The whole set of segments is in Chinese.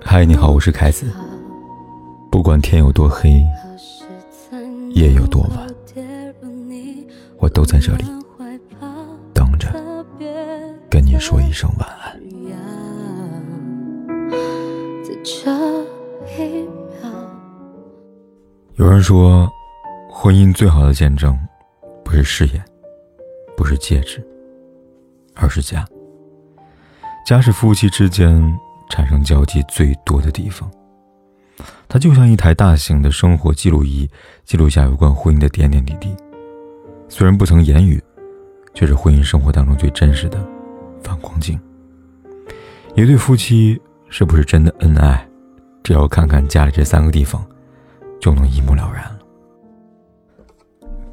嗨，你好，我是凯子。不管天有多黑，夜有多晚，我都在这里等着跟你说一声晚安。有人说，婚姻最好的见证，不是誓言，不是戒指，而是家。家是夫妻之间产生交集最多的地方。它就像一台大型的生活记录仪，记录下有关婚姻的点点滴滴。虽然不曾言语，却是婚姻生活当中最真实的反光镜。一对夫妻是不是真的恩爱，只要看看家里这三个地方。就能一目了然了。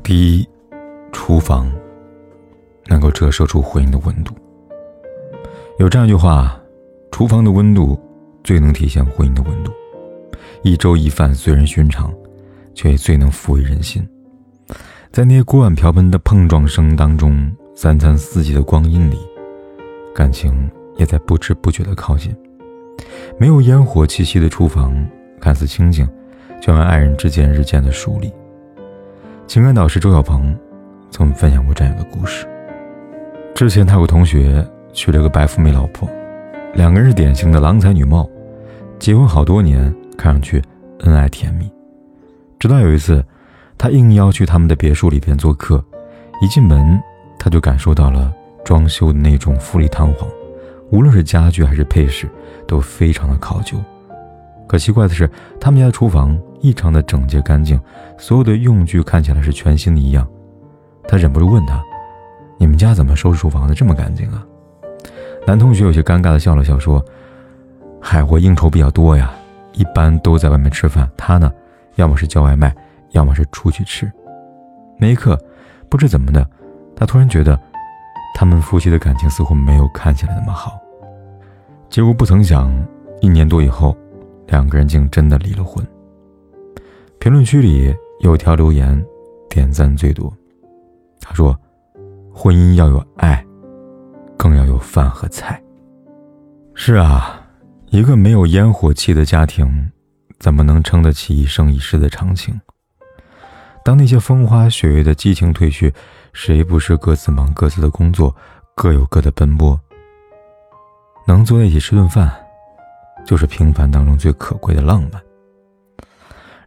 第一，厨房能够折射出婚姻的温度。有这样一句话：厨房的温度最能体现婚姻的温度。一粥一饭虽然寻常，却也最能抚慰人心。在那些锅碗瓢盆的碰撞声当中，三餐四季的光阴里，感情也在不知不觉的靠近。没有烟火气息的厨房，看似清静。却让爱人之间日渐的疏离。情感导师周小鹏曾分享过这样一个故事：之前他有个同学娶了个白富美老婆，两个人是典型的郎才女貌，结婚好多年，看上去恩爱甜蜜。直到有一次，他应邀去他们的别墅里边做客，一进门他就感受到了装修的那种富丽堂皇，无论是家具还是配饰，都非常的考究。可奇怪的是，他们家的厨房异常的整洁干净，所有的用具看起来是全新的一样。他忍不住问他：“你们家怎么收拾厨房的这么干净啊？”男同学有些尴尬的笑了笑说：“嗨，我应酬比较多呀，一般都在外面吃饭。他呢，要么是叫外卖，要么是出去吃。”那一刻，不知怎么的，他突然觉得，他们夫妻的感情似乎没有看起来那么好。结果不曾想，一年多以后。两个人竟真的离了婚。评论区里有条留言，点赞最多。他说：“婚姻要有爱，更要有饭和菜。”是啊，一个没有烟火气的家庭，怎么能撑得起一生一世的长情？当那些风花雪月的激情褪去，谁不是各自忙各自的工作，各有各的奔波？能坐在一起吃顿饭。就是平凡当中最可贵的浪漫，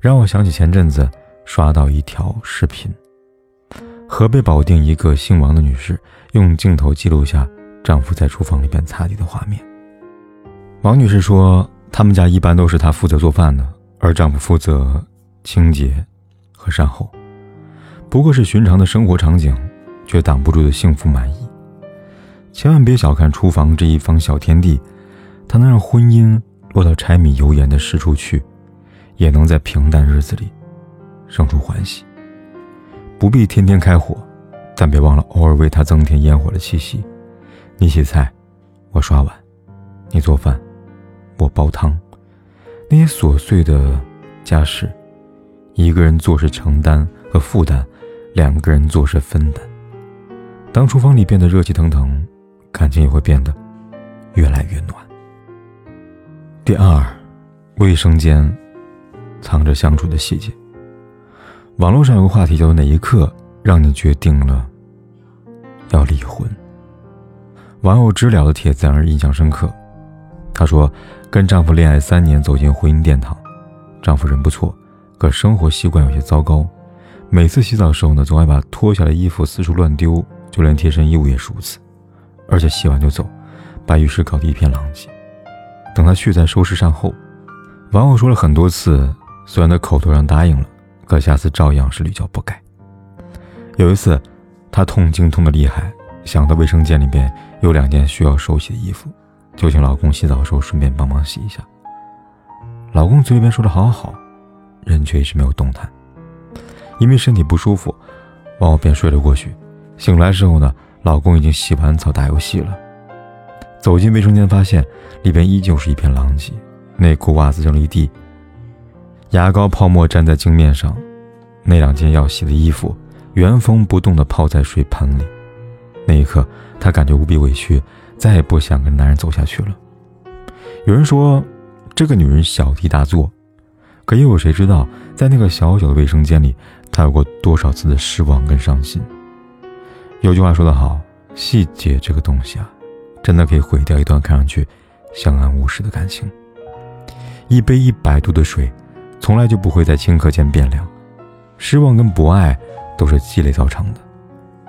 让我想起前阵子刷到一条视频：河北保定一个姓王的女士用镜头记录下丈夫在厨房里边擦地的画面。王女士说，他们家一般都是她负责做饭的，而丈夫负责清洁和善后。不过是寻常的生活场景，却挡不住的幸福满意。千万别小看厨房这一方小天地，它能让婚姻。落到柴米油盐的实处去，也能在平淡日子里生出欢喜。不必天天开火，但别忘了偶尔为它增添烟火的气息。你洗菜，我刷碗；你做饭，我煲汤。那些琐碎的家事，一个人做是承担和负担，两个人做是分担。当厨房里变得热气腾腾，感情也会变得越来越暖。第二，卫生间藏着相处的细节。网络上有个话题叫做“哪一刻让你决定了要离婚”。网友知了的帖子让人印象深刻。她说，跟丈夫恋爱三年，走进婚姻殿堂，丈夫人不错，可生活习惯有些糟糕。每次洗澡的时候呢，总爱把脱下来衣服四处乱丢，就连贴身衣物也是如此，而且洗完就走，把浴室搞得一片狼藉。等他去再收拾善后，网友说了很多次，虽然他口头上答应了，可下次照样是屡教不改。有一次，她痛经痛得厉害，想到卫生间里边有两件需要手洗的衣服，就请老公洗澡的时候顺便帮忙洗一下。老公嘴里边说的好好，人却一直没有动弹。因为身体不舒服，网友便睡了过去。醒来时候呢，老公已经洗完澡打游戏了。走进卫生间，发现里边依旧是一片狼藉，内裤、袜子扔了一地，牙膏泡沫粘在镜面上，那两件要洗的衣服原封不动地泡在水盆里。那一刻，她感觉无比委屈，再也不想跟男人走下去了。有人说，这个女人小题大做，可又有谁知道，在那个小小的卫生间里，她有过多少次的失望跟伤心？有句话说得好，细节这个东西啊，真的可以毁掉一段看上去相安无事的感情。一杯一百度的水，从来就不会在顷刻间变凉。失望跟不爱，都是积累造成的。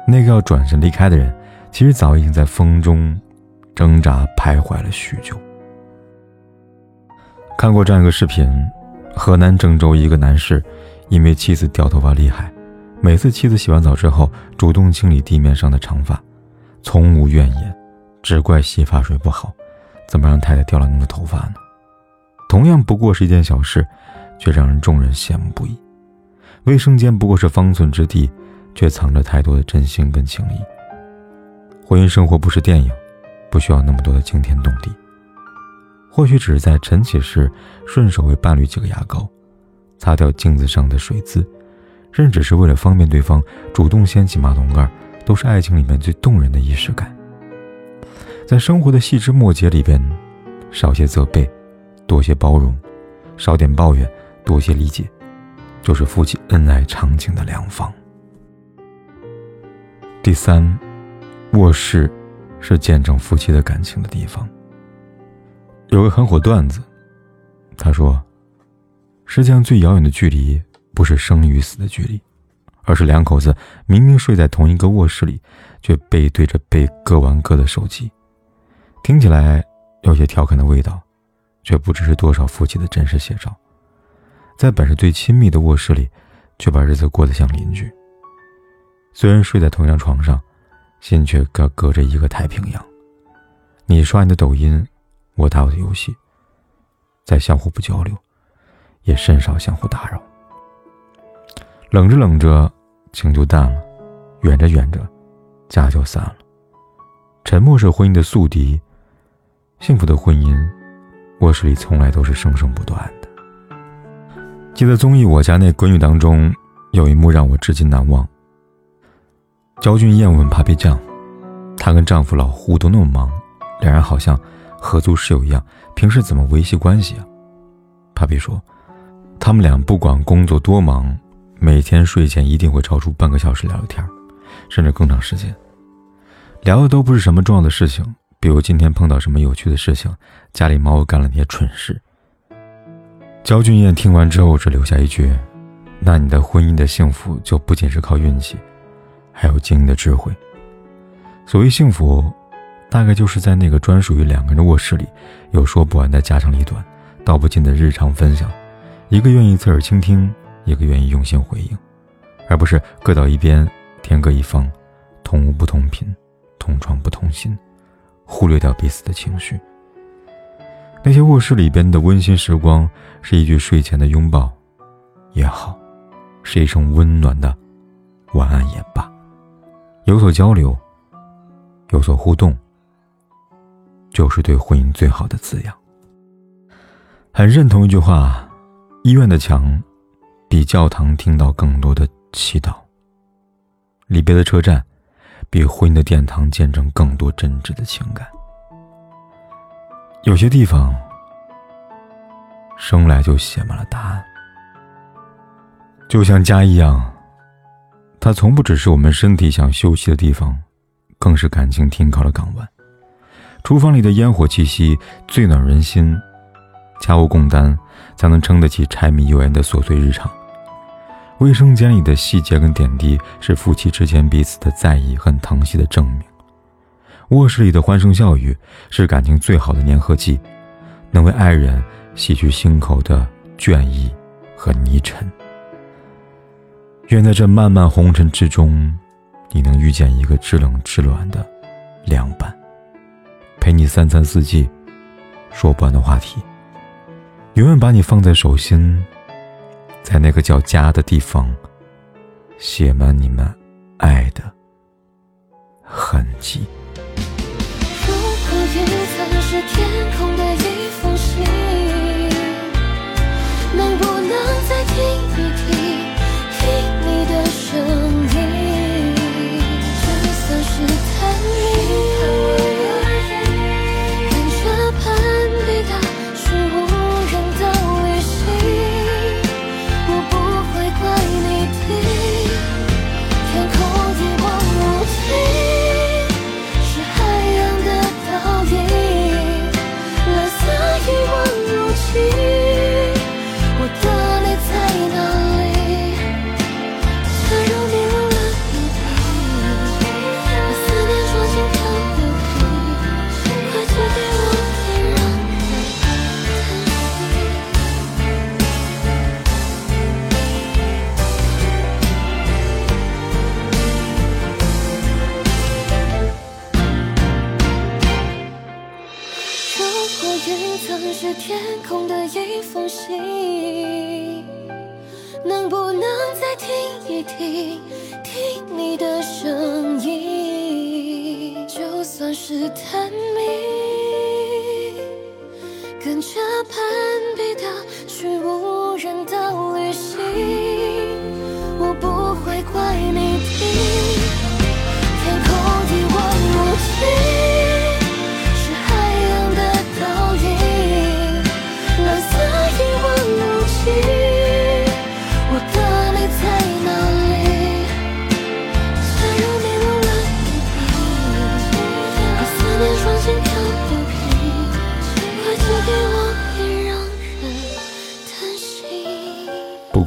那个要转身离开的人，其实早已经在风中挣扎徘徊了许久。看过这样一个视频：河南郑州一个男士，因为妻子掉头发厉害，每次妻子洗完澡之后，主动清理地面上的长发，从无怨言，只怪洗发水不好，怎么让太太掉了那么多头发呢？同样不过是一件小事，却让人众人羡慕不已。卫生间不过是方寸之地，却藏着太多的真心跟情谊。婚姻生活不是电影，不需要那么多的惊天动地。或许只是在晨起时顺手为伴侣挤个牙膏，擦掉镜子上的水渍，甚至是为了方便对方主动掀起马桶盖，都是爱情里面最动人的仪式感。在生活的细枝末节里边，少些责备。多些包容，少点抱怨，多些理解，就是夫妻恩爱长情的良方。第三，卧室是见证夫妻的感情的地方。有个很火段子，他说：“世界上最遥远的距离，不是生与死的距离，而是两口子明明睡在同一个卧室里，却背对着背各玩各的手机。”听起来有些调侃的味道。却不知是多少夫妻的真实写照，在本是最亲密的卧室里，却把日子过得像邻居。虽然睡在同一张床上，心却各隔着一个太平洋。你刷你的抖音，我打我的游戏，在相互不交流，也甚少相互打扰。冷着冷着，情就淡了；远着远着，家就散了。沉默是婚姻的宿敌，幸福的婚姻。卧室里从来都是声声不断的。记得综艺《我家那闺女》当中有一幕让我至今难忘。焦俊艳问 Papi 酱：“她跟丈夫老胡都那么忙，两人好像合租室友一样，平时怎么维系关系啊？”Papi 说：“他们俩不管工作多忙，每天睡前一定会超出半个小时聊聊天，甚至更长时间。聊的都不是什么重要的事情。”比如今天碰到什么有趣的事情，家里猫干了那些蠢事。焦俊艳听完之后只留下一句：“那你的婚姻的幸福就不仅是靠运气，还有经营的智慧。”所谓幸福，大概就是在那个专属于两个人的卧室里，有说不完的家长里短，道不尽的日常分享，一个愿意侧耳倾听，一个愿意用心回应，而不是各到一边，天各一方，同屋不同频，同床不同心。忽略掉彼此的情绪。那些卧室里边的温馨时光，是一句睡前的拥抱，也好，是一声温暖的晚安也罢，有所交流，有所互动，就是对婚姻最好的滋养。很认同一句话：医院的墙，比教堂听到更多的祈祷；离别的车站。比婚姻的殿堂见证更多真挚的情感。有些地方，生来就写满了答案，就像家一样，它从不只是我们身体想休息的地方，更是感情停靠的港湾。厨房里的烟火气息最暖人心，家务共担才能撑得起柴米油盐的琐碎日常。卫生间里的细节跟点滴，是夫妻之间彼此的在意和疼惜的证明。卧室里的欢声笑语，是感情最好的粘合剂，能为爱人洗去心口的倦意和泥尘。愿在这漫漫红尘之中，你能遇见一个知冷知暖的凉伴，陪你三餐四季，说不完的话题，永远把你放在手心。在那个叫家的地方，写满你们爱的痕迹。如果云层是天空的一封云层是天空的一封信，能不能再听一听，听你的声音？就算是探秘，跟着攀比的去无人的旅行，我不会怪你听。天空一望无际，